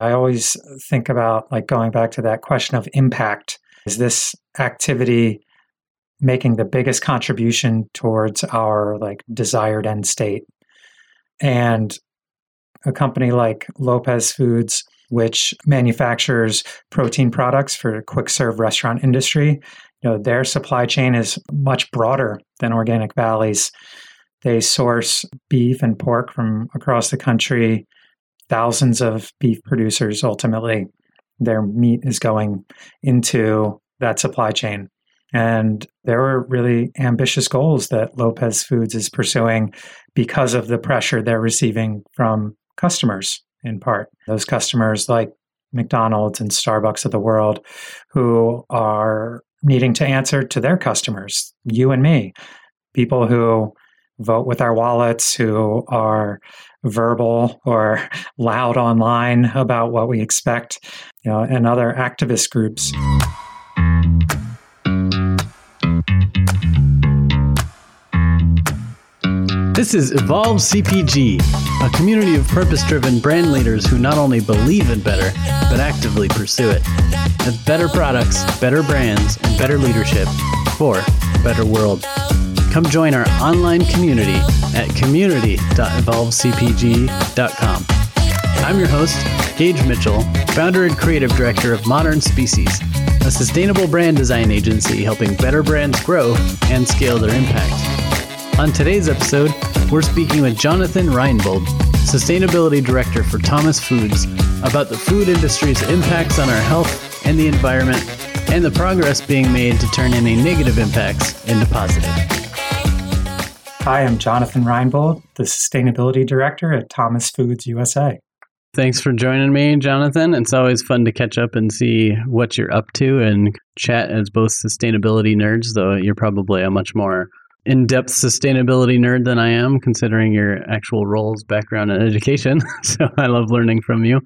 I always think about like going back to that question of impact. Is this activity making the biggest contribution towards our like desired end state? And a company like Lopez Foods, which manufactures protein products for quick serve restaurant industry, you know, their supply chain is much broader than Organic Valley's. They source beef and pork from across the country thousands of beef producers ultimately their meat is going into that supply chain and there are really ambitious goals that Lopez Foods is pursuing because of the pressure they're receiving from customers in part. Those customers like McDonald's and Starbucks of the world who are needing to answer to their customers, you and me, people who vote with our wallets, who are verbal or loud online about what we expect, you know, and other activist groups. This is Evolve CPG, a community of purpose driven brand leaders who not only believe in better, but actively pursue it. With better products, better brands, and better leadership for a better world. Come join our online community at community.evolvecpg.com. I'm your host, Gage Mitchell, founder and creative director of Modern Species, a sustainable brand design agency helping better brands grow and scale their impact. On today's episode, we're speaking with Jonathan Reinbold, Sustainability Director for Thomas Foods, about the food industry's impacts on our health and the environment, and the progress being made to turn any negative impacts into positive. Hi, I'm Jonathan Reinbold, the Sustainability Director at Thomas Foods USA. Thanks for joining me, Jonathan. It's always fun to catch up and see what you're up to and chat as both sustainability nerds, though you're probably a much more in depth sustainability nerd than I am, considering your actual roles, background, and education. so I love learning from you.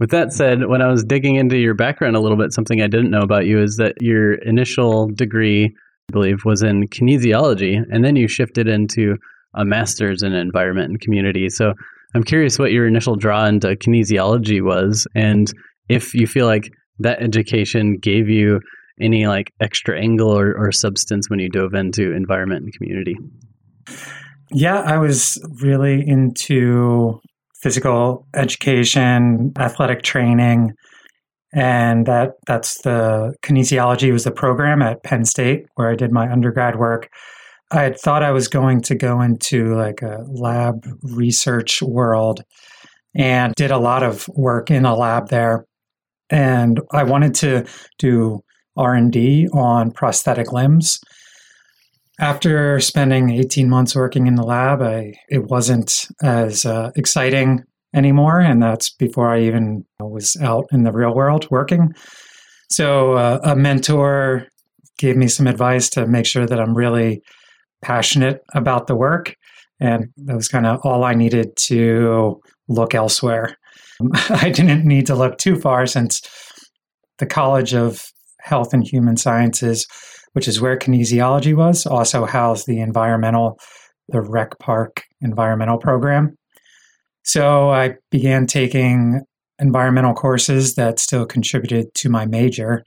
With that said, when I was digging into your background a little bit, something I didn't know about you is that your initial degree believe, was in kinesiology, and then you shifted into a master's in environment and community. So I'm curious what your initial draw into kinesiology was, and if you feel like that education gave you any like extra angle or, or substance when you dove into environment and community. Yeah, I was really into physical education, athletic training, and that that's the kinesiology was the program at Penn State where I did my undergrad work. I had thought I was going to go into like a lab research world and did a lot of work in a lab there. And I wanted to do R&D on prosthetic limbs. After spending 18 months working in the lab, I, it wasn't as uh, exciting anymore. And that's before I even was out in the real world working. So uh, a mentor gave me some advice to make sure that I'm really passionate about the work. And that was kind of all I needed to look elsewhere. I didn't need to look too far since the College of Health and Human Sciences, which is where kinesiology was, also housed the environmental, the Rec Park environmental program. So I began taking environmental courses that still contributed to my major.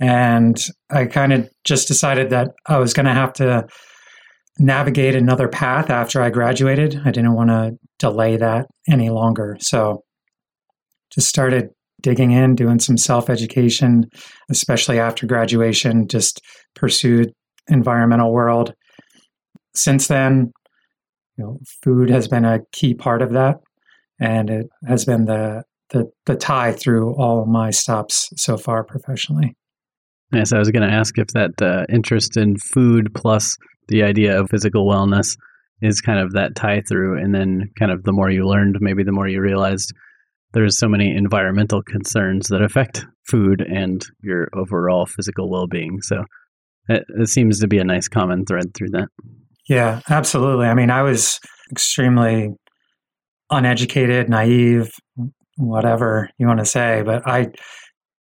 And I kind of just decided that I was going to have to navigate another path after I graduated. I didn't want to delay that any longer. So just started digging in, doing some self education, especially after graduation, just pursued environmental world. Since then, you know, food has been a key part of that, and it has been the the, the tie through all my stops so far professionally. Yes, I was going to ask if that uh, interest in food plus the idea of physical wellness is kind of that tie through, and then kind of the more you learned, maybe the more you realized there's so many environmental concerns that affect food and your overall physical well being. So it, it seems to be a nice common thread through that. Yeah, absolutely. I mean, I was extremely uneducated, naive, whatever you want to say, but I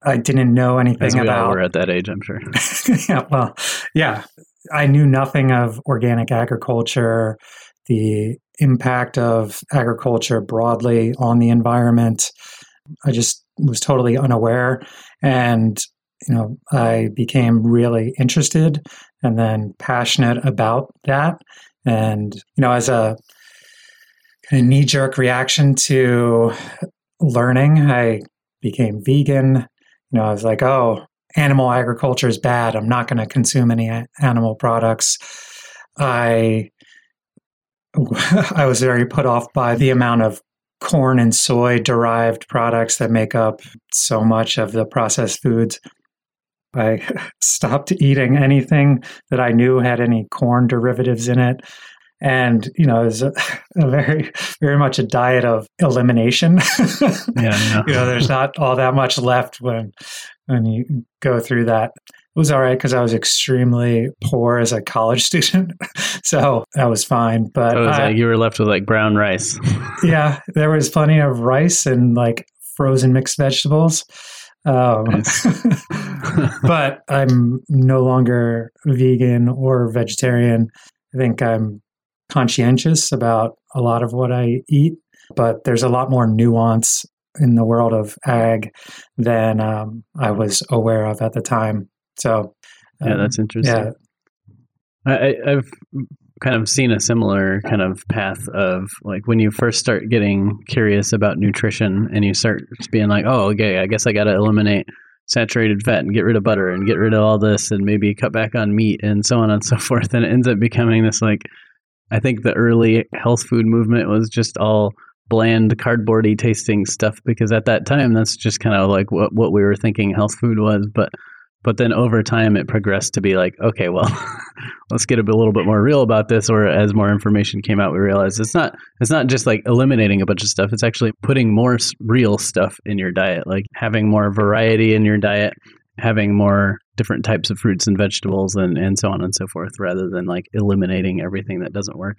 I didn't know anything As we about. All were at that age, I'm sure. yeah, well, yeah, I knew nothing of organic agriculture, the impact of agriculture broadly on the environment. I just was totally unaware. And, you know, I became really interested and then passionate about that. And, you know, as a kind of knee jerk reaction to learning, I became vegan. You know, I was like, oh, animal agriculture is bad. I'm not going to consume any animal products. I I was very put off by the amount of corn and soy derived products that make up so much of the processed foods. I stopped eating anything that I knew had any corn derivatives in it. And, you know, it was a, a very, very much a diet of elimination. yeah, you know, there's not all that much left when, when you go through that. It was all right because I was extremely poor as a college student, so that was fine. But so was I, like you were left with like brown rice. yeah, there was plenty of rice and like frozen mixed vegetables. Um, nice. but I'm no longer vegan or vegetarian. I think I'm conscientious about a lot of what I eat, but there's a lot more nuance in the world of ag than um, I was aware of at the time. So, um, yeah, that's interesting. Yeah. I, I've kind of seen a similar kind of path of like when you first start getting curious about nutrition and you start being like, oh, okay, I guess I got to eliminate saturated fat and get rid of butter and get rid of all this and maybe cut back on meat and so on and so forth. And it ends up becoming this like, I think the early health food movement was just all bland, cardboardy tasting stuff because at that time that's just kind of like what what we were thinking health food was. But but then over time it progressed to be like, okay, well, let's get a little bit more real about this. Or as more information came out, we realized it's not it's not just like eliminating a bunch of stuff. It's actually putting more real stuff in your diet, like having more variety in your diet, having more different types of fruits and vegetables, and and so on and so forth, rather than like eliminating everything that doesn't work.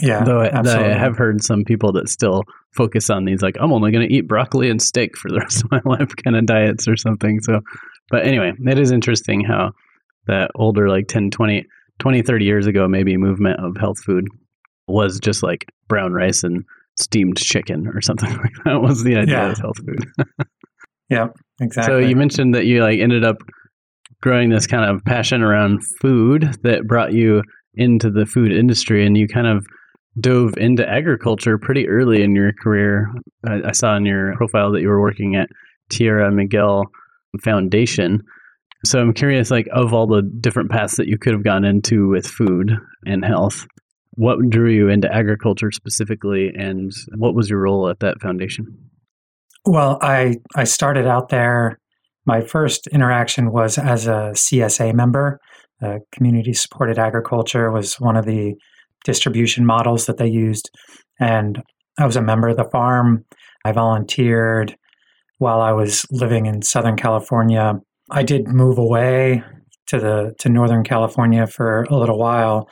Yeah, though I, I, have heard some people that still focus on these, like I'm only going to eat broccoli and steak for the rest of my life, kind of diets or something. So, but anyway, it is interesting how that older, like 10, 20, 20, 30 years ago, maybe movement of health food was just like brown rice and steamed chicken or something like that was the idea yeah. of health food. yeah, exactly. So you mentioned that you like ended up growing this kind of passion around food that brought you into the food industry and you kind of dove into agriculture pretty early in your career. I, I saw in your profile that you were working at Tierra Miguel Foundation. So I'm curious, like, of all the different paths that you could have gone into with food and health, what drew you into agriculture specifically, and what was your role at that foundation? Well, I I started out there. My first interaction was as a CSA member. Uh, community supported agriculture was one of the distribution models that they used. And I was a member of the farm. I volunteered while I was living in Southern California. I did move away to the to Northern California for a little while,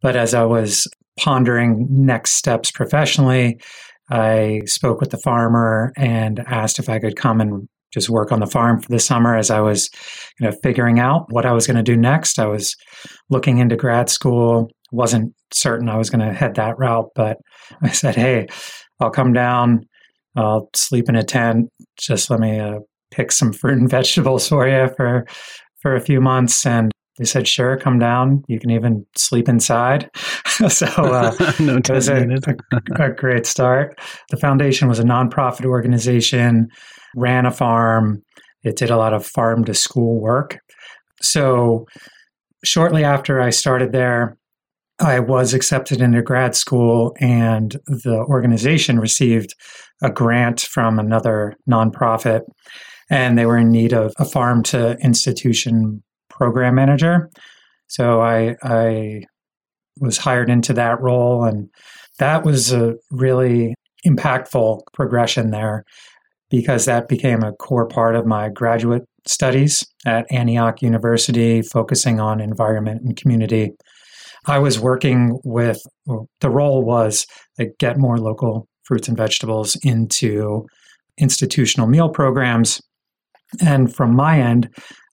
but as I was pondering next steps professionally, I spoke with the farmer and asked if I could come and just work on the farm for the summer as I was, you know, figuring out what I was going to do next. I was looking into grad school, wasn't certain I was going to head that route, but I said, "Hey, I'll come down. I'll sleep in a tent. Just let me uh, pick some fruit and vegetables for you for for a few months." And they said, "Sure, come down. You can even sleep inside." so uh, no it was a, a, a great start. The foundation was a nonprofit organization, ran a farm. It did a lot of farm to school work. So shortly after I started there, I was accepted into grad school, and the organization received a grant from another nonprofit, and they were in need of a farm to institution program manager. So I, I was hired into that role, and that was a really impactful progression there because that became a core part of my graduate studies at Antioch University, focusing on environment and community. I was working with the role was like get more local fruits and vegetables into institutional meal programs. And from my end,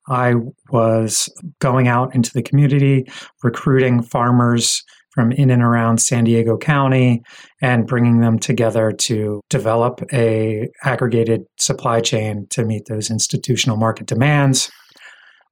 I was going out into the community, recruiting farmers from in and around San Diego County and bringing them together to develop a aggregated supply chain to meet those institutional market demands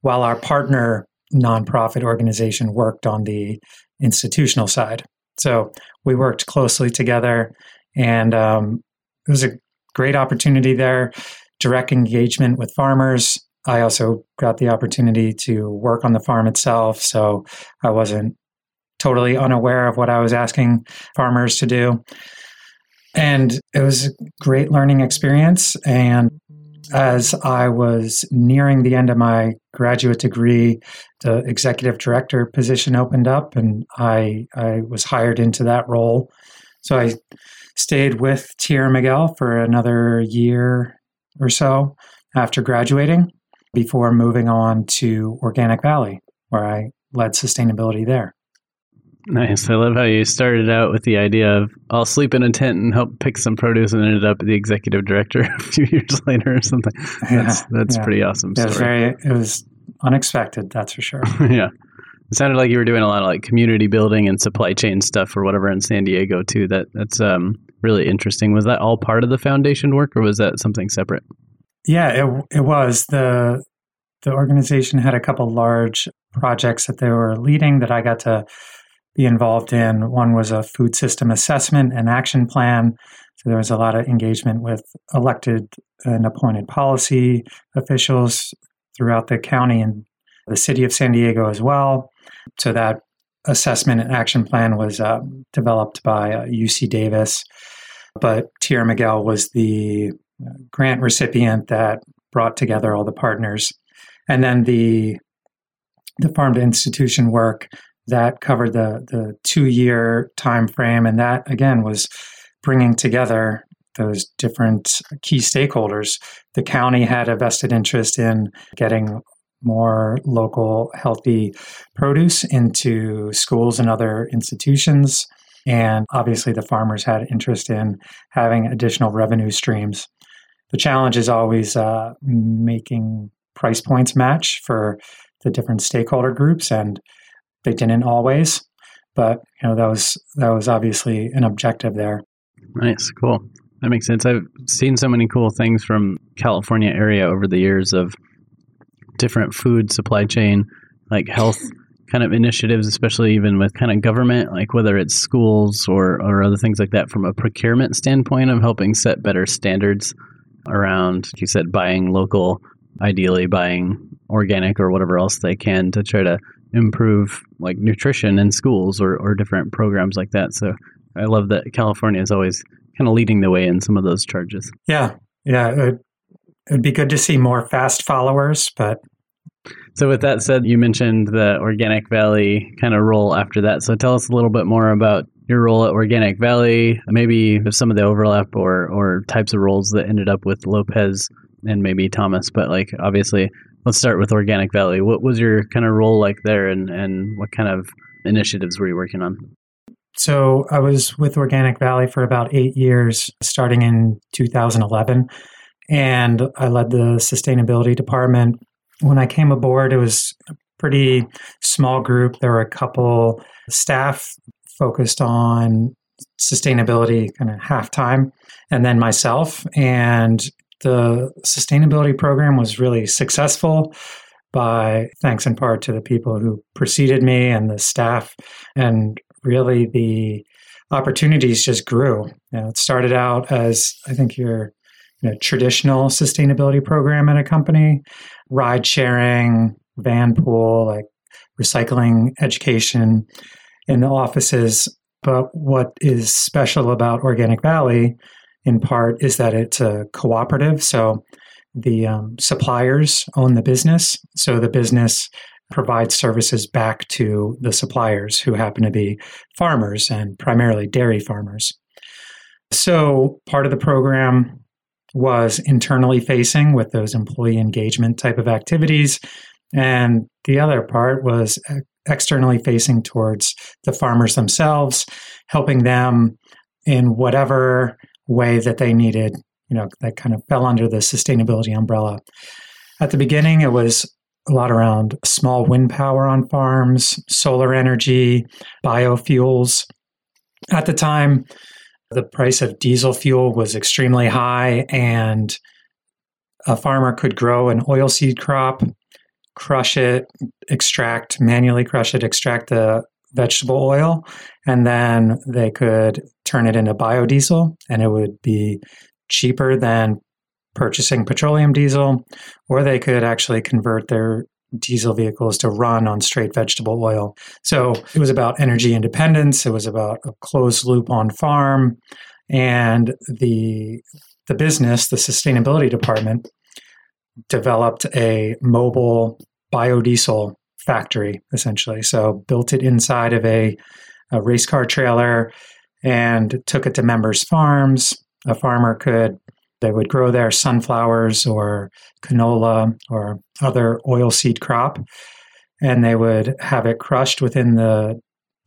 while our partner nonprofit organization worked on the institutional side. So we worked closely together, and um, it was a great opportunity there. Direct engagement with farmers. I also got the opportunity to work on the farm itself, so I wasn't totally unaware of what I was asking farmers to do. And it was a great learning experience. And as I was nearing the end of my graduate degree, the executive director position opened up, and I I was hired into that role. So I stayed with Tierra Miguel for another year or so after graduating before moving on to Organic Valley, where I led sustainability there. Nice. I love how you started out with the idea of I'll sleep in a tent and help pick some produce, and ended up the executive director a few years later or something. That's yeah, that's yeah. pretty awesome. It was very. It was unexpected. That's for sure. yeah. It sounded like you were doing a lot of like community building and supply chain stuff or whatever in San Diego too. That that's um, really interesting. Was that all part of the foundation work, or was that something separate? Yeah, it it was the the organization had a couple large projects that they were leading that I got to be involved in. One was a food system assessment and action plan. So there was a lot of engagement with elected and appointed policy officials throughout the county and the city of San Diego as well. So that assessment and action plan was uh, developed by uh, UC Davis, but Tierra Miguel was the uh, grant recipient that brought together all the partners. And then the the farm to institution work that covered the the two year time frame, and that again was bringing together those different key stakeholders. The county had a vested interest in getting more local healthy produce into schools and other institutions. And obviously, the farmers had interest in having additional revenue streams. The challenge is always uh, making price points match for the different stakeholder groups. And they didn't always, but you know that was that was obviously an objective there. Nice, cool. That makes sense. I've seen so many cool things from California area over the years of different food supply chain, like health kind of initiatives, especially even with kind of government, like whether it's schools or, or other things like that from a procurement standpoint of helping set better standards around, like you said, buying local, ideally buying organic or whatever else they can to try to improve like nutrition in schools or, or different programs like that. So I love that California is always kind of leading the way in some of those charges. Yeah. Yeah. It, it'd be good to see more fast followers, but. So, with that said, you mentioned the Organic Valley kind of role after that. So, tell us a little bit more about your role at Organic Valley, maybe some of the overlap or, or types of roles that ended up with Lopez and maybe Thomas. But, like, obviously, let's start with Organic Valley. What was your kind of role like there, and and what kind of initiatives were you working on? So I was with Organic Valley for about eight years, starting in 2011, and I led the sustainability department. When I came aboard, it was a pretty small group. There were a couple staff focused on sustainability kind of half time, and then myself. And the sustainability program was really successful by thanks in part to the people who preceded me and the staff and really the opportunities just grew you know, it started out as i think your you know, traditional sustainability program at a company ride sharing van pool like recycling education in the offices but what is special about organic valley in part is that it's a cooperative. So the um, suppliers own the business. So the business provides services back to the suppliers who happen to be farmers and primarily dairy farmers. So part of the program was internally facing with those employee engagement type of activities. And the other part was uh, externally facing towards the farmers themselves, helping them in whatever way that they needed, you know, that kind of fell under the sustainability umbrella. At the beginning, it was a lot around small wind power on farms, solar energy, biofuels. At the time, the price of diesel fuel was extremely high, and a farmer could grow an oilseed crop, crush it, extract, manually crush it, extract the vegetable oil, and then they could turn it into biodiesel, and it would be cheaper than purchasing petroleum diesel, or they could actually convert their diesel vehicles to run on straight vegetable oil. So it was about energy independence. It was about a closed loop on farm, and the the business, the sustainability department, developed a mobile biodiesel factory essentially. So built it inside of a, a race car trailer and took it to members' farms. A farmer could they would grow their sunflowers or canola or other oilseed crop, and they would have it crushed within the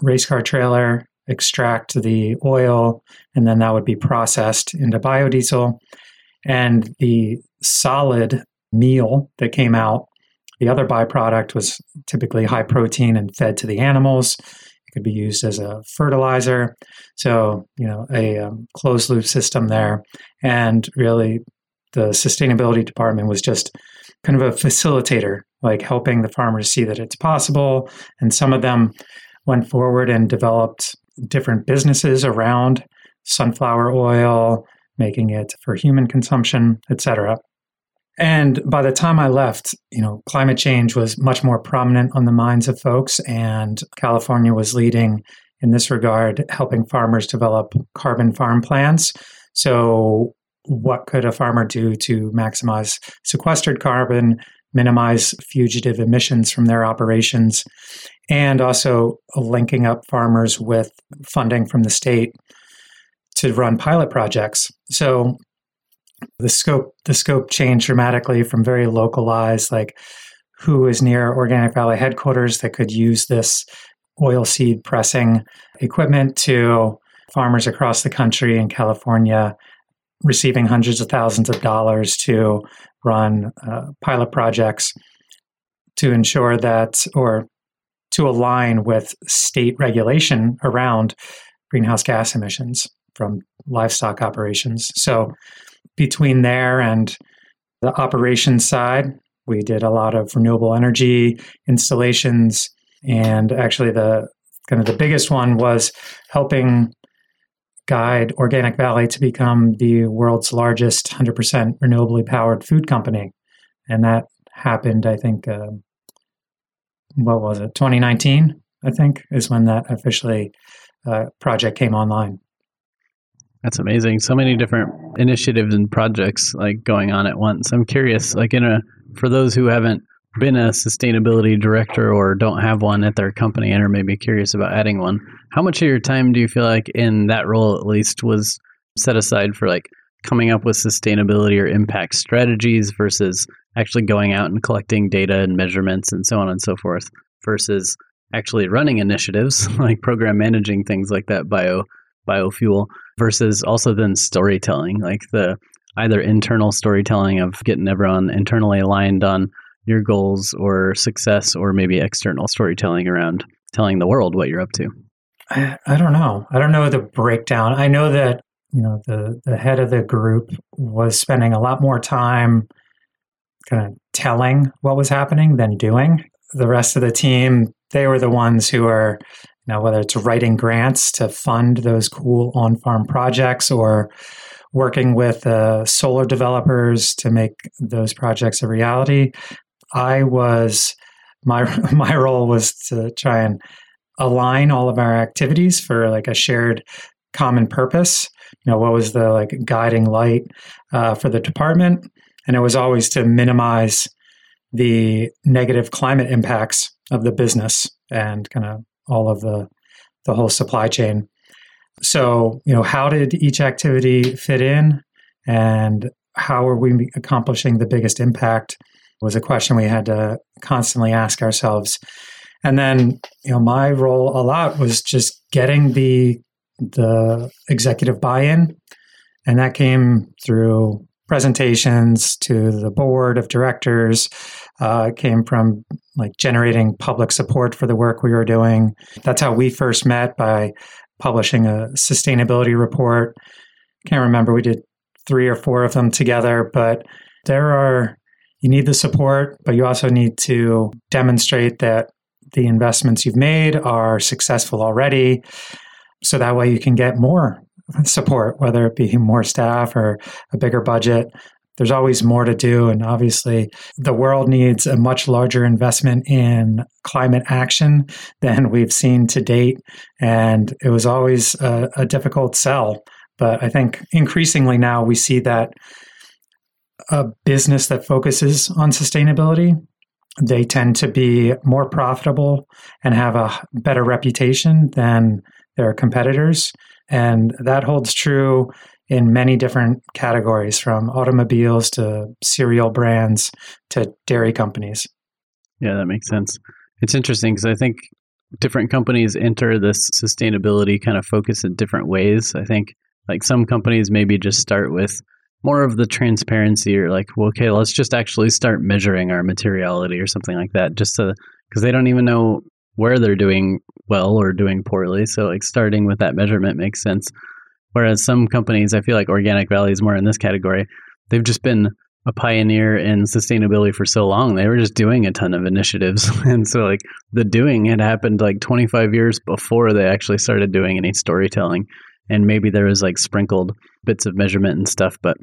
race car trailer, extract the oil, and then that would be processed into biodiesel. And the solid meal that came out, the other byproduct was typically high protein and fed to the animals. It could be used as a fertilizer. So, you know, a um, closed loop system there. And really, the sustainability department was just kind of a facilitator, like helping the farmers see that it's possible. And some of them went forward and developed different businesses around sunflower oil, making it for human consumption, etc. And by the time I left, you know, climate change was much more prominent on the minds of folks, and California was leading in this regard, helping farmers develop carbon farm plans. So, what could a farmer do to maximize sequestered carbon, minimize fugitive emissions from their operations, and also linking up farmers with funding from the state to run pilot projects. So, the scope the scope changed dramatically from very localized like who is near organic valley headquarters that could use this oil seed pressing equipment to farmers across the country in california receiving hundreds of thousands of dollars to run uh, pilot projects to ensure that or to align with state regulation around greenhouse gas emissions from livestock operations. So between there and the operations side, we did a lot of renewable energy installations. And actually, the kind of the biggest one was helping guide Organic Valley to become the world's largest 100% renewably powered food company. And that happened, I think, uh, what was it, 2019, I think, is when that officially uh, project came online. That's amazing. So many different initiatives and projects like going on at once. I'm curious, like in a for those who haven't been a sustainability director or don't have one at their company and are maybe curious about adding one, how much of your time do you feel like in that role at least was set aside for like coming up with sustainability or impact strategies versus actually going out and collecting data and measurements and so on and so forth versus actually running initiatives like program managing things like that bio biofuel versus also then storytelling, like the either internal storytelling of getting everyone internally aligned on your goals or success, or maybe external storytelling around telling the world what you're up to? I, I don't know. I don't know the breakdown. I know that you know the the head of the group was spending a lot more time kind of telling what was happening than doing. The rest of the team, they were the ones who are now, whether it's writing grants to fund those cool on farm projects or working with uh, solar developers to make those projects a reality, I was my my role was to try and align all of our activities for like a shared common purpose. You know, what was the like guiding light uh, for the department, and it was always to minimize the negative climate impacts of the business and kind of all of the the whole supply chain. So, you know, how did each activity fit in and how are we accomplishing the biggest impact was a question we had to constantly ask ourselves. And then, you know, my role a lot was just getting the the executive buy-in and that came through presentations to the board of directors. Uh, came from like generating public support for the work we were doing. That's how we first met by publishing a sustainability report. Can't remember, we did three or four of them together, but there are, you need the support, but you also need to demonstrate that the investments you've made are successful already. So that way you can get more support, whether it be more staff or a bigger budget. There's always more to do. And obviously, the world needs a much larger investment in climate action than we've seen to date. And it was always a, a difficult sell. But I think increasingly now we see that a business that focuses on sustainability they tend to be more profitable and have a better reputation than their competitors. And that holds true in many different categories from automobiles to cereal brands to dairy companies. Yeah, that makes sense. It's interesting because I think different companies enter this sustainability kind of focus in different ways. I think like some companies maybe just start with more of the transparency or like, well, okay, let's just actually start measuring our materiality or something like that, just so because they don't even know where they're doing well or doing poorly. So like starting with that measurement makes sense. Whereas some companies, I feel like Organic Valley is more in this category. They've just been a pioneer in sustainability for so long. They were just doing a ton of initiatives. And so like the doing had happened like 25 years before they actually started doing any storytelling and maybe there was like sprinkled bits of measurement and stuff but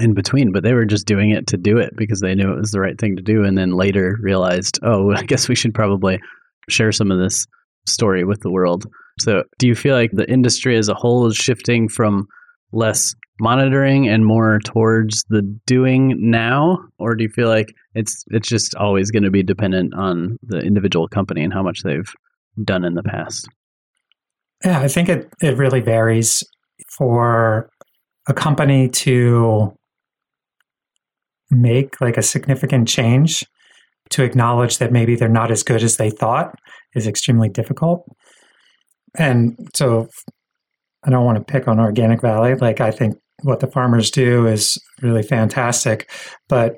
in between but they were just doing it to do it because they knew it was the right thing to do and then later realized oh i guess we should probably share some of this story with the world. So do you feel like the industry as a whole is shifting from less monitoring and more towards the doing now? Or do you feel like it's it's just always going to be dependent on the individual company and how much they've done in the past? Yeah, I think it, it really varies for a company to make like a significant change to acknowledge that maybe they're not as good as they thought is extremely difficult. And so I don't want to pick on Organic Valley. Like I think what the farmers do is really fantastic. But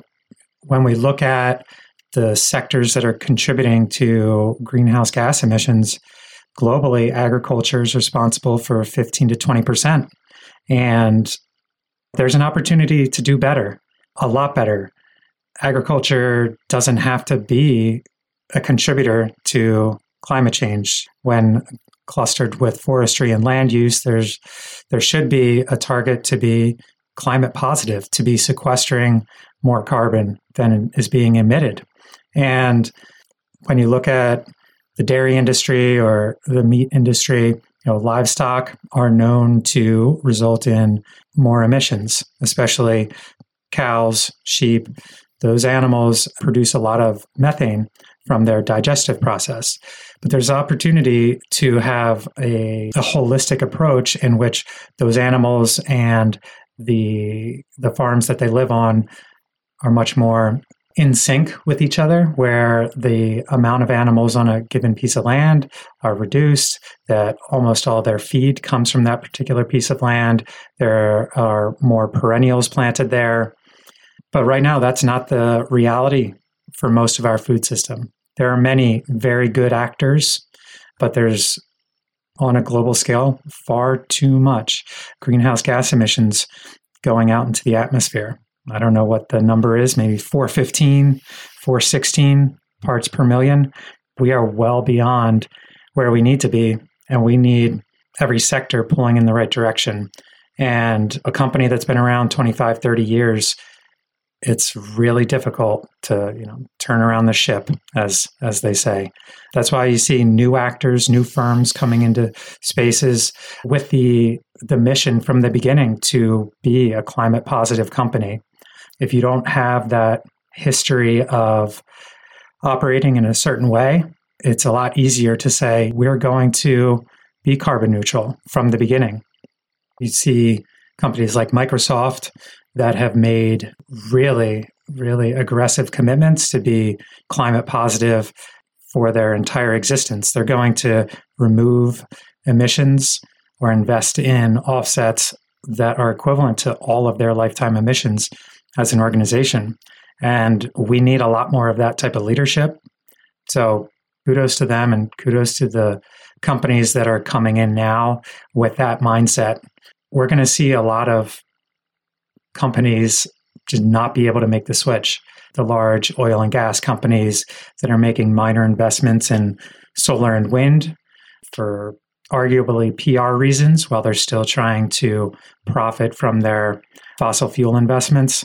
when we look at the sectors that are contributing to greenhouse gas emissions, globally, agriculture is responsible for 15 to 20%. And there's an opportunity to do better, a lot better. Agriculture doesn't have to be a contributor to climate change. When clustered with forestry and land use, there's there should be a target to be climate positive, to be sequestering more carbon than is being emitted. And when you look at the dairy industry or the meat industry, you know, livestock are known to result in more emissions, especially cows, sheep. Those animals produce a lot of methane from their digestive process. But there's opportunity to have a, a holistic approach in which those animals and the the farms that they live on are much more in sync with each other, where the amount of animals on a given piece of land are reduced, that almost all their feed comes from that particular piece of land. There are more perennials planted there. But right now, that's not the reality for most of our food system. There are many very good actors, but there's on a global scale far too much greenhouse gas emissions going out into the atmosphere. I don't know what the number is, maybe 415, 416 parts per million. We are well beyond where we need to be, and we need every sector pulling in the right direction. And a company that's been around 25, 30 years, it's really difficult to, you know, turn around the ship as as they say. That's why you see new actors, new firms coming into spaces with the the mission from the beginning to be a climate positive company if you don't have that history of operating in a certain way, it's a lot easier to say, we're going to be carbon neutral from the beginning. You see companies like Microsoft that have made really, really aggressive commitments to be climate positive for their entire existence. They're going to remove emissions or invest in offsets that are equivalent to all of their lifetime emissions as an organization. And we need a lot more of that type of leadership. So kudos to them and kudos to the companies that are coming in now with that mindset. We're going to see a lot of companies just not be able to make the switch. The large oil and gas companies that are making minor investments in solar and wind for arguably PR reasons while they're still trying to profit from their fossil fuel investments,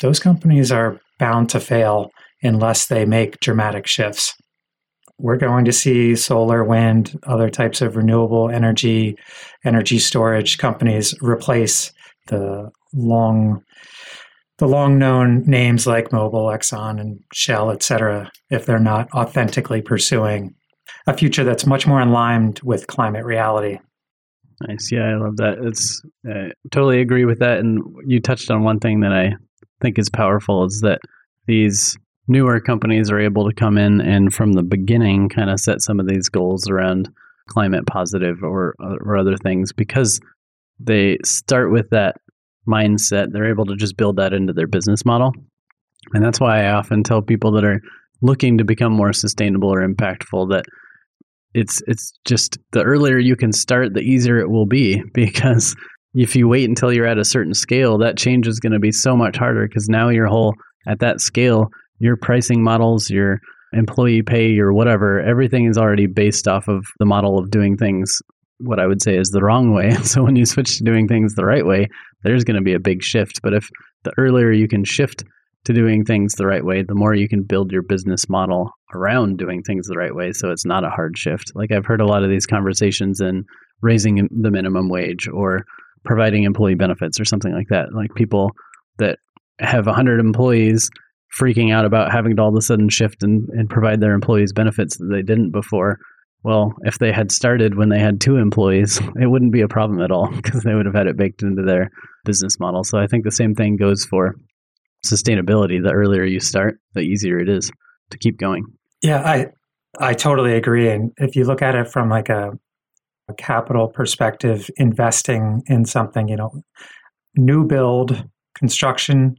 those companies are bound to fail unless they make dramatic shifts. We're going to see solar, wind, other types of renewable energy, energy storage companies replace the long the long known names like Mobil, Exxon, and Shell, et cetera, if they're not authentically pursuing a future that's much more line with climate reality. Nice. Yeah, I love that. It's uh, totally agree with that. And you touched on one thing that I think is powerful is that these newer companies are able to come in and from the beginning kind of set some of these goals around climate positive or or other things because they start with that mindset. They're able to just build that into their business model. And that's why I often tell people that are looking to become more sustainable or impactful that it's it's just the earlier you can start the easier it will be because if you wait until you're at a certain scale that change is going to be so much harder because now your whole at that scale your pricing models your employee pay your whatever everything is already based off of the model of doing things what i would say is the wrong way so when you switch to doing things the right way there's going to be a big shift but if the earlier you can shift to doing things the right way, the more you can build your business model around doing things the right way. So it's not a hard shift. Like I've heard a lot of these conversations in raising the minimum wage or providing employee benefits or something like that. Like people that have 100 employees freaking out about having to all of a sudden shift and, and provide their employees benefits that they didn't before. Well, if they had started when they had two employees, it wouldn't be a problem at all because they would have had it baked into their business model. So I think the same thing goes for sustainability. The earlier you start, the easier it is to keep going. Yeah, I I totally agree. And if you look at it from like a, a capital perspective, investing in something, you know, new build construction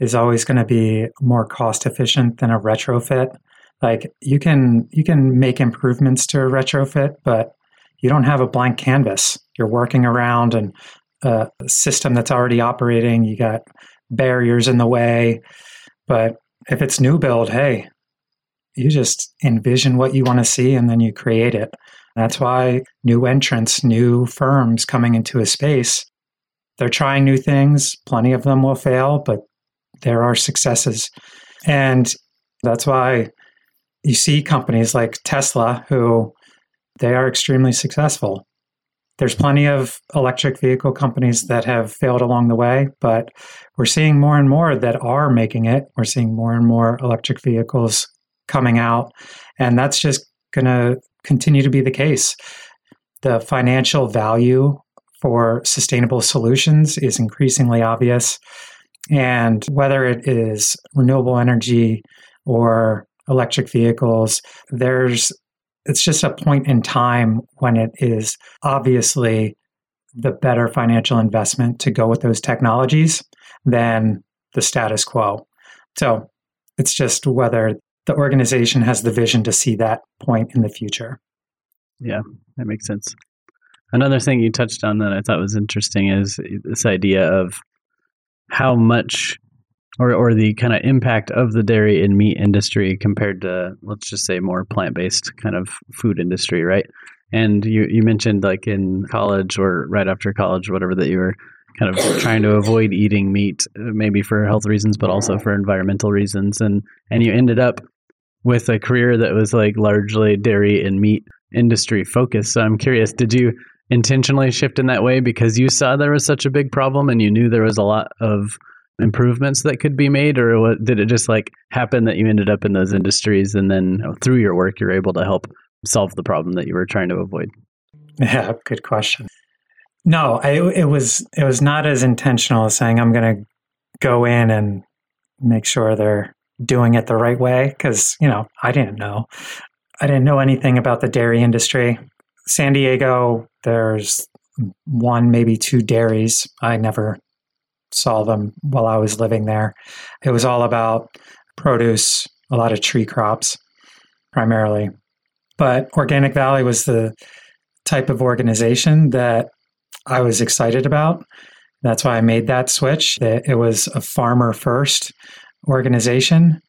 is always going to be more cost efficient than a retrofit. Like you can you can make improvements to a retrofit, but you don't have a blank canvas. You're working around and a system that's already operating. You got barriers in the way. But if it's new build, hey, you just envision what you want to see and then you create it. That's why new entrants, new firms coming into a space, they're trying new things. Plenty of them will fail, but there are successes. And that's why you see companies like Tesla who they are extremely successful. There's plenty of electric vehicle companies that have failed along the way, but we're seeing more and more that are making it. We're seeing more and more electric vehicles coming out, and that's just going to continue to be the case. The financial value for sustainable solutions is increasingly obvious. And whether it is renewable energy or electric vehicles, there's it's just a point in time when it is obviously the better financial investment to go with those technologies than the status quo. So it's just whether the organization has the vision to see that point in the future. Yeah, that makes sense. Another thing you touched on that I thought was interesting is this idea of how much or or the kind of impact of the dairy and meat industry compared to let's just say more plant based kind of food industry, right? And you you mentioned like in college or right after college, whatever that you were kind of trying to avoid eating meat, uh, maybe for health reasons, but also for environmental reasons, and and you ended up with a career that was like largely dairy and meat industry focused. So I'm curious, did you intentionally shift in that way because you saw there was such a big problem and you knew there was a lot of improvements that could be made, or what, did it just like happen that you ended up in those industries and then through your work you're able to help solve the problem that you were trying to avoid? Yeah, good question. No, I, it was it was not as intentional as saying I'm going to go in and make sure they're doing it the right way because you know I didn't know I didn't know anything about the dairy industry. San Diego, there's one maybe two dairies. I never saw them while I was living there. It was all about produce, a lot of tree crops primarily. But Organic Valley was the type of organization that I was excited about. That's why I made that switch. It was a farmer first organization.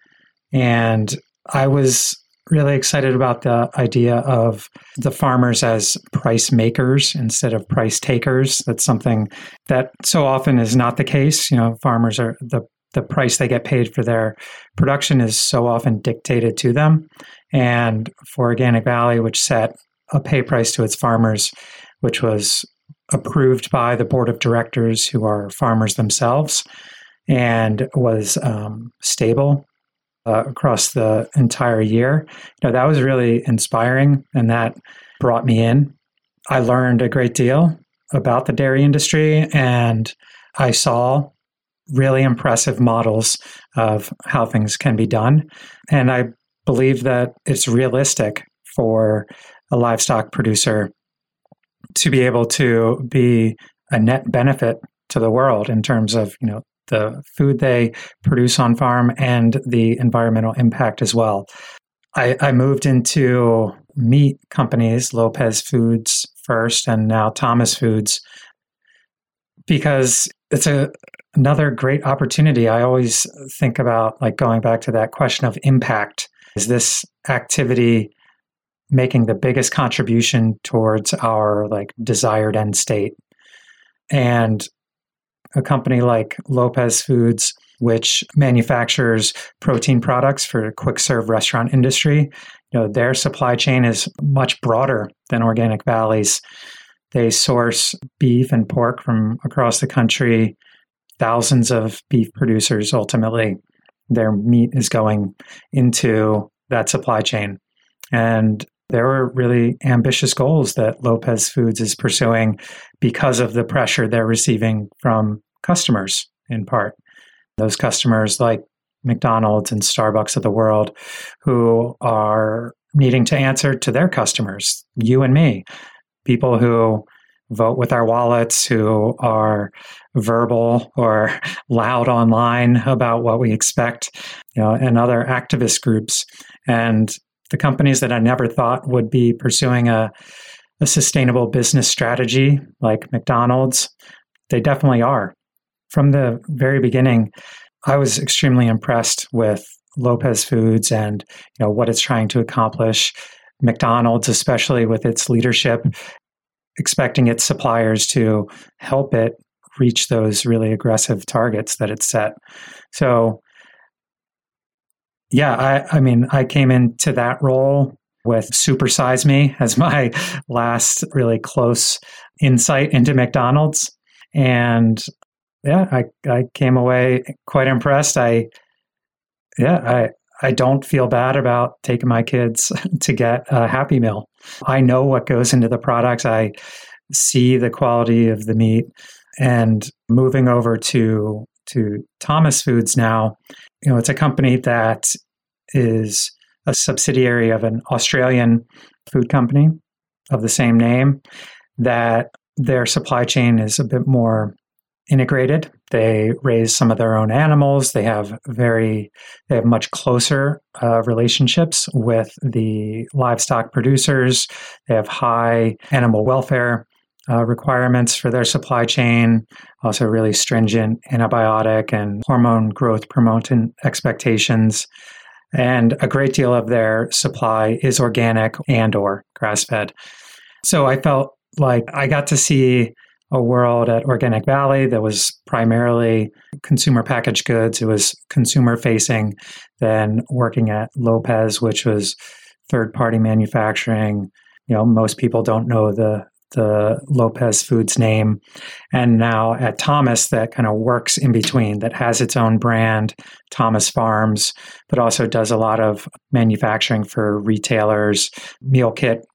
And I was really excited about the idea of the farmers as price makers instead of price takers. That's something that so often is not the case. You know, farmers are the the price they get paid for their production is so often dictated to them. And for Organic Valley, which set a pay price to its farmers, which was approved by the board of directors, who are farmers themselves, and was um, stable uh, across the entire year. You know, that was really inspiring, and that brought me in. I learned a great deal about the dairy industry, and I saw really impressive models of how things can be done. And I believe that it's realistic for a livestock producer to be able to be a net benefit to the world in terms of you know the food they produce on farm and the environmental impact as well. I, I moved into meat companies, Lopez Foods first, and now Thomas Foods, because it's a another great opportunity. I always think about like going back to that question of impact. Is this activity making the biggest contribution towards our like desired end state? And a company like Lopez Foods, which manufactures protein products for the quick serve restaurant industry, you know, their supply chain is much broader than Organic Valley's. They source beef and pork from across the country, thousands of beef producers ultimately. Their meat is going into that supply chain. And there are really ambitious goals that Lopez Foods is pursuing because of the pressure they're receiving from customers, in part. Those customers like McDonald's and Starbucks of the world who are needing to answer to their customers, you and me, people who vote with our wallets, who are verbal or loud online about what we expect, you know, and other activist groups. And the companies that I never thought would be pursuing a, a sustainable business strategy like McDonald's, they definitely are. From the very beginning, I was extremely impressed with Lopez Foods and you know what it's trying to accomplish. McDonald's, especially with its leadership, expecting its suppliers to help it reach those really aggressive targets that it set. So yeah, I, I mean, I came into that role with Supersize Me as my last really close insight into McDonald's. And yeah, I, I came away quite impressed. I, yeah, I, I don't feel bad about taking my kids to get a Happy Meal. I know what goes into the products. I see the quality of the meat. And moving over to to Thomas Foods now, you know, it's a company that is a subsidiary of an Australian food company of the same name that their supply chain is a bit more integrated. They raise some of their own animals. They have very, they have much closer uh, relationships with the livestock producers. They have high animal welfare uh, requirements for their supply chain, also really stringent antibiotic and hormone growth promoting expectations. And a great deal of their supply is organic and or grass fed. So I felt like I got to see a world at Organic Valley that was primarily consumer packaged goods. It was consumer facing. Then working at Lopez, which was third party manufacturing. You know, most people don't know the the Lopez Foods name, and now at Thomas that kind of works in between, that has its own brand, Thomas Farms, but also does a lot of manufacturing for retailers, meal kit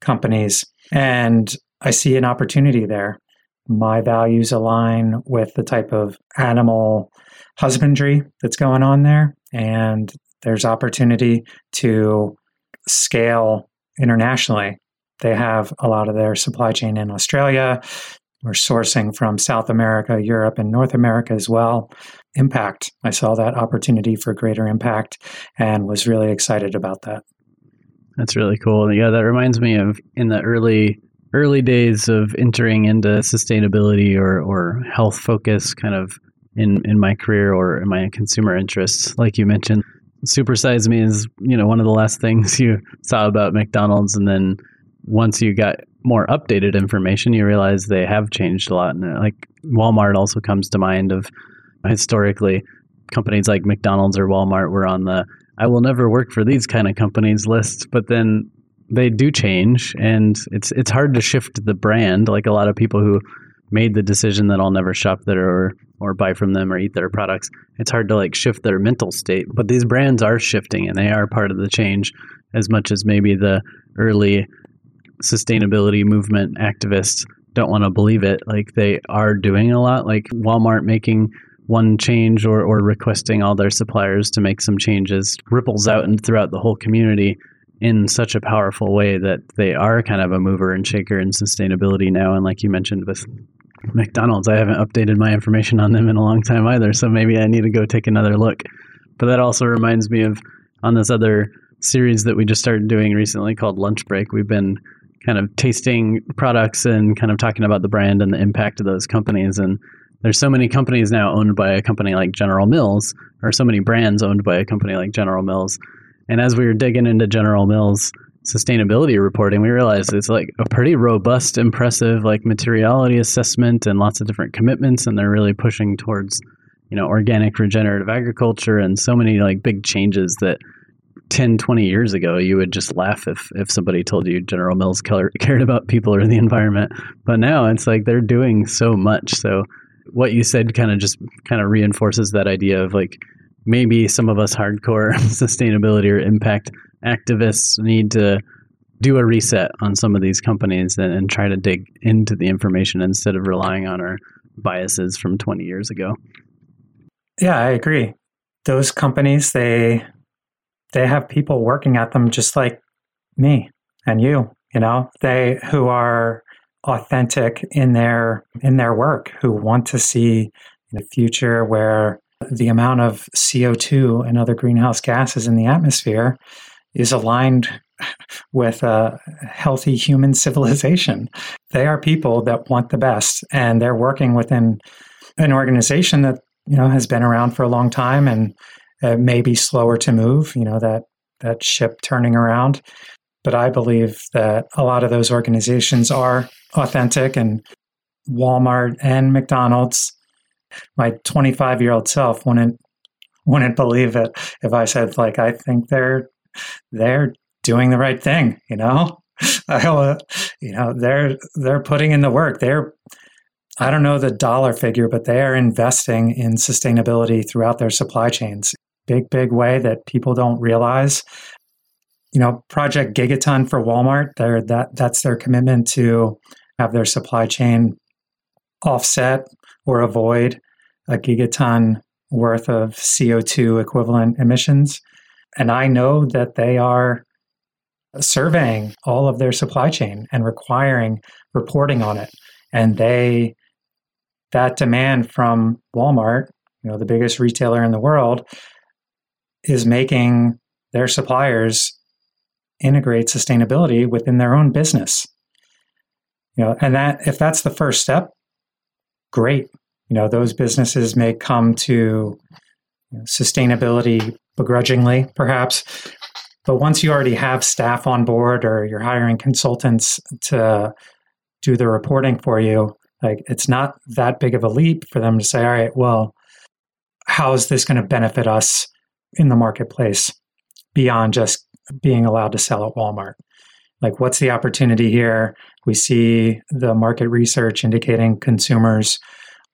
companies. And I see an opportunity there. My values align with the type of animal husbandry that's going on there. And there's opportunity to scale internationally. They have a lot of their supply chain in Australia. we're sourcing from South America, Europe, and North America as well. Impact. I saw that opportunity for greater impact and was really excited about that. That's really cool. Yeah, that reminds me of in the early early days of entering into sustainability or, or health focus kind of in, in my career or in my consumer interests. Like you mentioned, supersize me is, you know, one of the last things you saw about McDonald's. And then once you got more updated information, you realize they have changed a lot. And uh, like Walmart also comes to mind of historically companies like McDonald's or Walmart were on the I will never work for these kind of companies list, but then they do change and it's it's hard to shift the brand. Like a lot of people who made the decision that I'll never shop there or or buy from them or eat their products it's hard to like shift their mental state. But these brands are shifting and they are part of the change as much as maybe the early sustainability movement activists don't want to believe it like they are doing a lot like Walmart making one change or, or requesting all their suppliers to make some changes ripples out and throughout the whole community in such a powerful way that they are kind of a mover and shaker in sustainability now. And like you mentioned with McDonald's, I haven't updated my information on them in a long time either. So maybe I need to go take another look. But that also reminds me of on this other series that we just started doing recently called Lunch Break. We've been kind of tasting products and kind of talking about the brand and the impact of those companies. And there's so many companies now owned by a company like General Mills, or so many brands owned by a company like General Mills and as we were digging into General Mills sustainability reporting, we realized it's like a pretty robust, impressive like materiality assessment and lots of different commitments, and they're really pushing towards you know organic regenerative agriculture and so many like big changes that 10 20 years ago you would just laugh if if somebody told you general mills cared about people or the environment but now it's like they're doing so much so what you said kind of just kind of reinforces that idea of like maybe some of us hardcore sustainability or impact activists need to do a reset on some of these companies and, and, try to dig into the information instead of relying on our biases from 20 years ago. Yeah, I agree. Those companies, they they have people working at them just like me and you, you know, they who are authentic in their in their work, who want to see a future where the amount of CO2 and other greenhouse gases in the atmosphere is aligned with a healthy human civilization. They are people that want the best, and they're working within an organization that you know has been around for a long time and uh, may be slower to move. You know that that ship turning around, but I believe that a lot of those organizations are authentic, and Walmart and McDonald's my 25 year old self wouldn't wouldn't believe it if I said like I think they're they're doing the right thing. You know, I, you know they're they're putting in the work. They're I don't know the dollar figure, but they are investing in sustainability throughout their supply chains. Big, big way that people don't realize. You know, Project Gigaton for Walmart, they that that's their commitment to have their supply chain offset or avoid a gigaton worth of CO2 equivalent emissions. And I know that they are surveying all of their supply chain and requiring reporting on it. And they, that demand from Walmart, you know, the biggest retailer in the world, is making their suppliers integrate sustainability within their own business. You know, and that if that's the first step, great. You know, those businesses may come to sustainability begrudgingly, perhaps. But once you already have staff on board or you're hiring consultants to do the reporting for you, like it's not that big of a leap for them to say, all right, well, how is this going to benefit us in the marketplace beyond just being allowed to sell at Walmart? Like, what's the opportunity here? We see the market research indicating consumers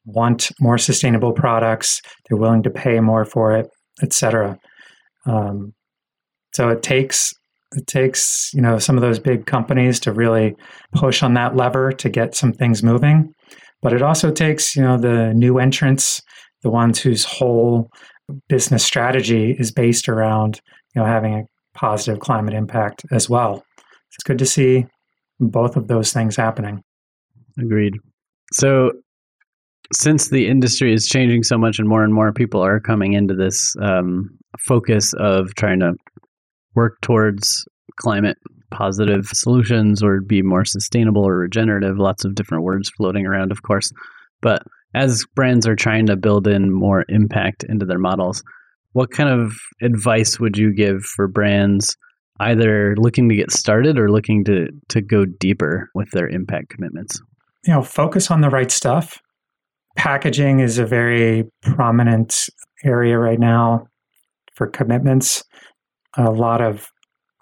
want more sustainable products. They're willing to pay more for it, etc. Um, so it takes it takes you know some of those big companies to really push on that lever to get some things moving, but it also takes you know the new entrants, the ones whose whole business strategy is based around you know having a positive climate impact as well. It's good to see both of those things happening. Agreed. So, since the industry is changing so much and more and more people are coming into this um, focus of trying to work towards climate positive solutions or be more sustainable or regenerative, lots of different words floating around, of course. But as brands are trying to build in more impact into their models, what kind of advice would you give for brands either looking to get started or looking to, to go deeper with their impact commitments? You know, focus on the right stuff. Packaging is a very prominent area right now for commitments. A lot of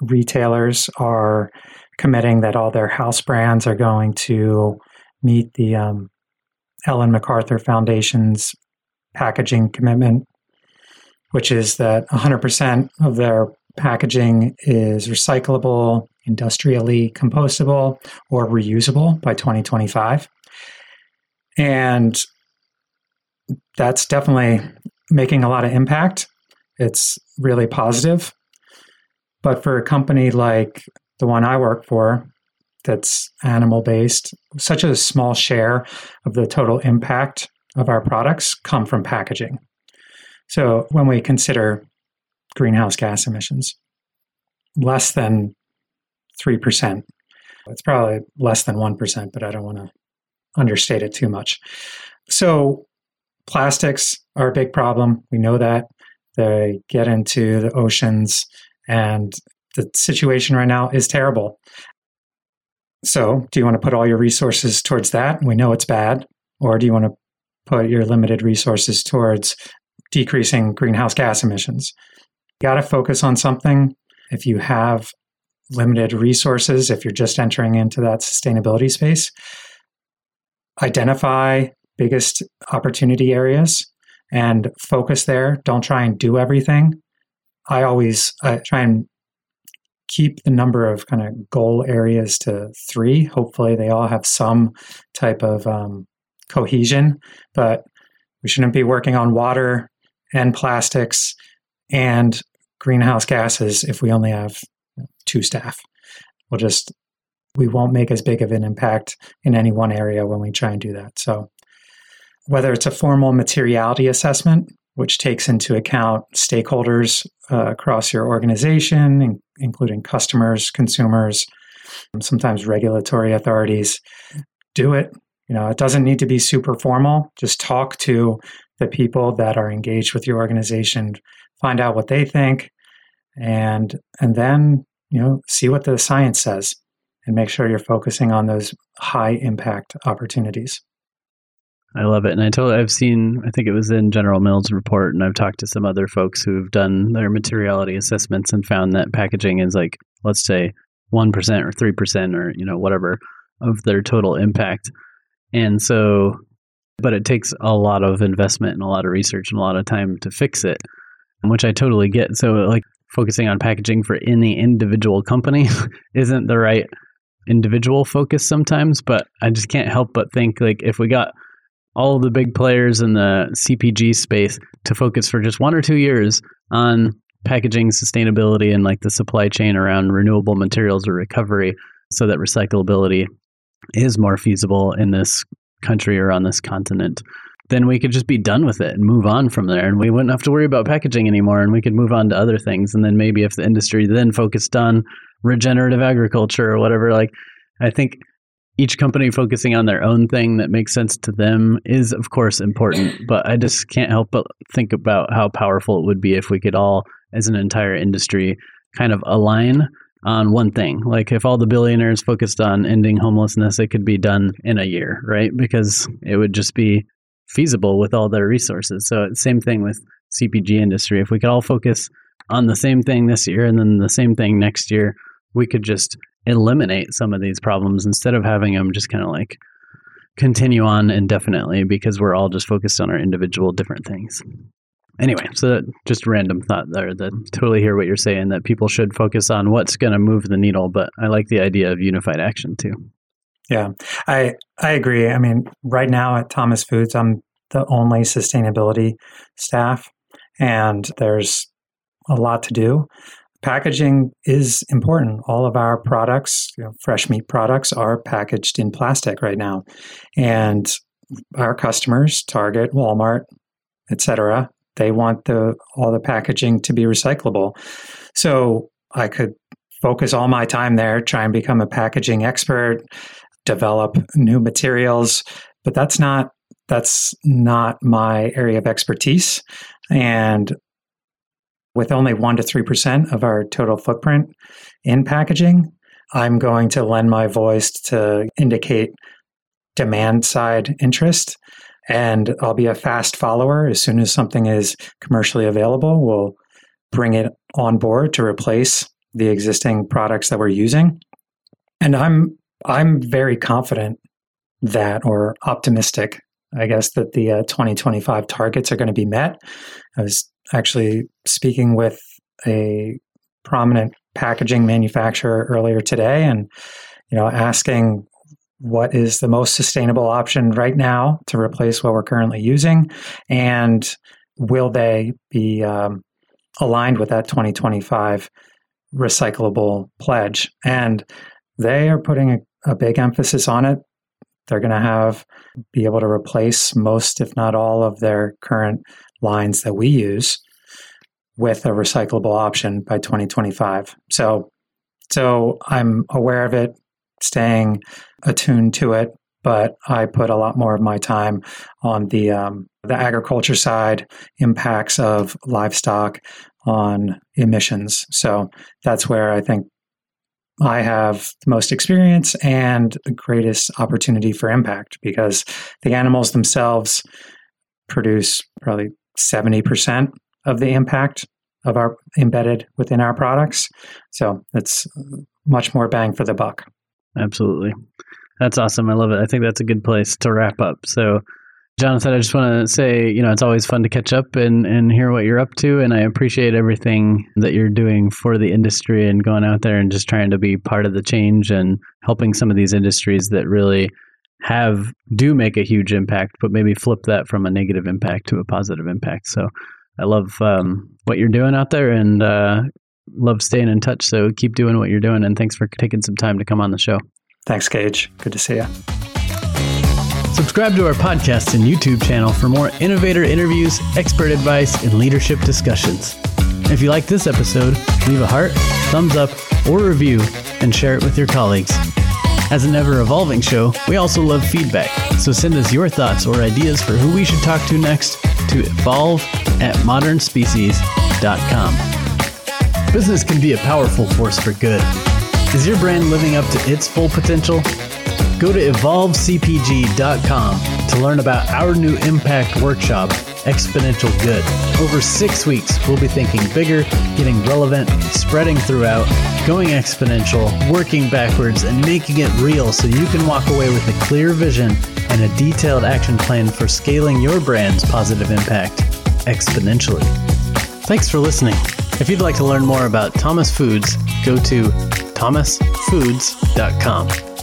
retailers are committing that all their house brands are going to meet the um, Ellen MacArthur Foundation's packaging commitment, which is that 100% of their packaging is recyclable, industrially compostable, or reusable by 2025. And that's definitely making a lot of impact. It's really positive. But for a company like the one I work for, that's animal based, such a small share of the total impact of our products come from packaging. So when we consider greenhouse gas emissions, less than 3%. It's probably less than 1%, but I don't want to understate it too much. So plastics are a big problem. We know that. They get into the oceans and the situation right now is terrible. So, do you want to put all your resources towards that? We know it's bad. Or do you want to put your limited resources towards decreasing greenhouse gas emissions? You got to focus on something. If you have limited resources, if you're just entering into that sustainability space, identify biggest opportunity areas and focus there. Don't try and do everything. I always I try and keep the number of kind of goal areas to three. Hopefully, they all have some type of um, cohesion, but we shouldn't be working on water and plastics and greenhouse gases if we only have two staff. We'll just we won't make as big of an impact in any one area when we try and do that. So whether it's a formal materiality assessment which takes into account stakeholders uh, across your organization, including customers, consumers, um, sometimes regulatory authorities. Do it. You know, it doesn't need to be super formal. Just talk to the people that are engaged with your organization, find out what they think, and and then you know see what the science says, and make sure you're focusing on those high impact opportunities. I love it. And I totally, I've seen, I think it was in General Mills report, and I've talked to some other folks who've done their materiality assessments and found that packaging is like, let's say, 1% or 3% or, you know, whatever of their total impact. And so, but it takes a lot of investment and a lot of research and a lot of time to fix it, which I totally get. So, like, focusing on packaging for any individual company isn't the right individual focus sometimes, but I just can't help but think like if we got all the big players in the CPG space to focus for just one or two years on packaging sustainability and like the supply chain around renewable materials or recovery so that recyclability is more feasible in this country or on this continent. Then we could just be done with it and move on from there and we wouldn't have to worry about packaging anymore and we could move on to other things. And then maybe if the industry then focused on regenerative agriculture or whatever like i think each company focusing on their own thing that makes sense to them is of course important but i just can't help but think about how powerful it would be if we could all as an entire industry kind of align on one thing. Like if all the billionaires focused on ending homelessness it could be done in a year right? Because it would just be feasible with all their resources. So same thing with cpg industry. If we could all focus on the same thing this year and then the same thing next year we could just eliminate some of these problems instead of having them just kind of like continue on indefinitely because we're all just focused on our individual different things. Anyway, so just random thought there that totally hear what you're saying that people should focus on what's going to move the needle, but I like the idea of unified action too. Yeah, I I agree. I mean, right now at Thomas Foods, I'm the only sustainability staff, and there's a lot to do. Packaging is important. All of our products, you know, fresh meat products, are packaged in plastic right now, and our customers, Target, Walmart, etc., they want the all the packaging to be recyclable. So I could focus all my time there, try and become a packaging expert, develop new materials, but that's not that's not my area of expertise. And with only 1 to 3% of our total footprint in packaging, I'm going to lend my voice to indicate demand side interest. And I'll be a fast follower. As soon as something is commercially available, we'll bring it on board to replace the existing products that we're using. And I'm I'm very confident that or optimistic, I guess, that the uh, 2025 targets are going to be met. I was actually speaking with a prominent packaging manufacturer earlier today and you know asking what is the most sustainable option right now to replace what we're currently using and will they be um, aligned with that 2025 recyclable pledge. And they are putting a, a big emphasis on it. They're going to have be able to replace most if not all of their current lines that we use with a recyclable option by 2025 so so i'm aware of it staying attuned to it, but I put a lot more of my time on the um, the agriculture side, impacts of livestock on emissions. So that's where I think I have the most experience and the greatest opportunity for impact because the animals themselves produce probably 70% of the impact of our embedded within our products. So it's much more bang for the buck. Absolutely. That's awesome. I love it. I think that's a good place to wrap up. So, Jonathan, I just want to say, you know, it's always fun to catch up and, and hear what you're up to. And I appreciate everything that you're doing for the industry and going out there and just trying to be part of the change and helping some of these industries that really have do make a huge impact, but maybe flip that from a negative impact to a positive impact. So I love um, what you're doing out there and uh, love staying in touch. So keep doing what you're doing. And thanks for taking some time to come on the show. Thanks, Gage. Good to see you. Subscribe to our podcast and YouTube channel for more innovator interviews, expert advice, and leadership discussions. If you like this episode, leave a heart, thumbs up, or review and share it with your colleagues. As an ever evolving show, we also love feedback, so send us your thoughts or ideas for who we should talk to next to evolve at modernspecies.com. Business can be a powerful force for good. Is your brand living up to its full potential? Go to evolvecpg.com to learn about our new impact workshop, Exponential Good. Over six weeks, we'll be thinking bigger, getting relevant, spreading throughout, going exponential, working backwards, and making it real so you can walk away with a clear vision and a detailed action plan for scaling your brand's positive impact exponentially. Thanks for listening. If you'd like to learn more about Thomas Foods, go to thomasfoods.com.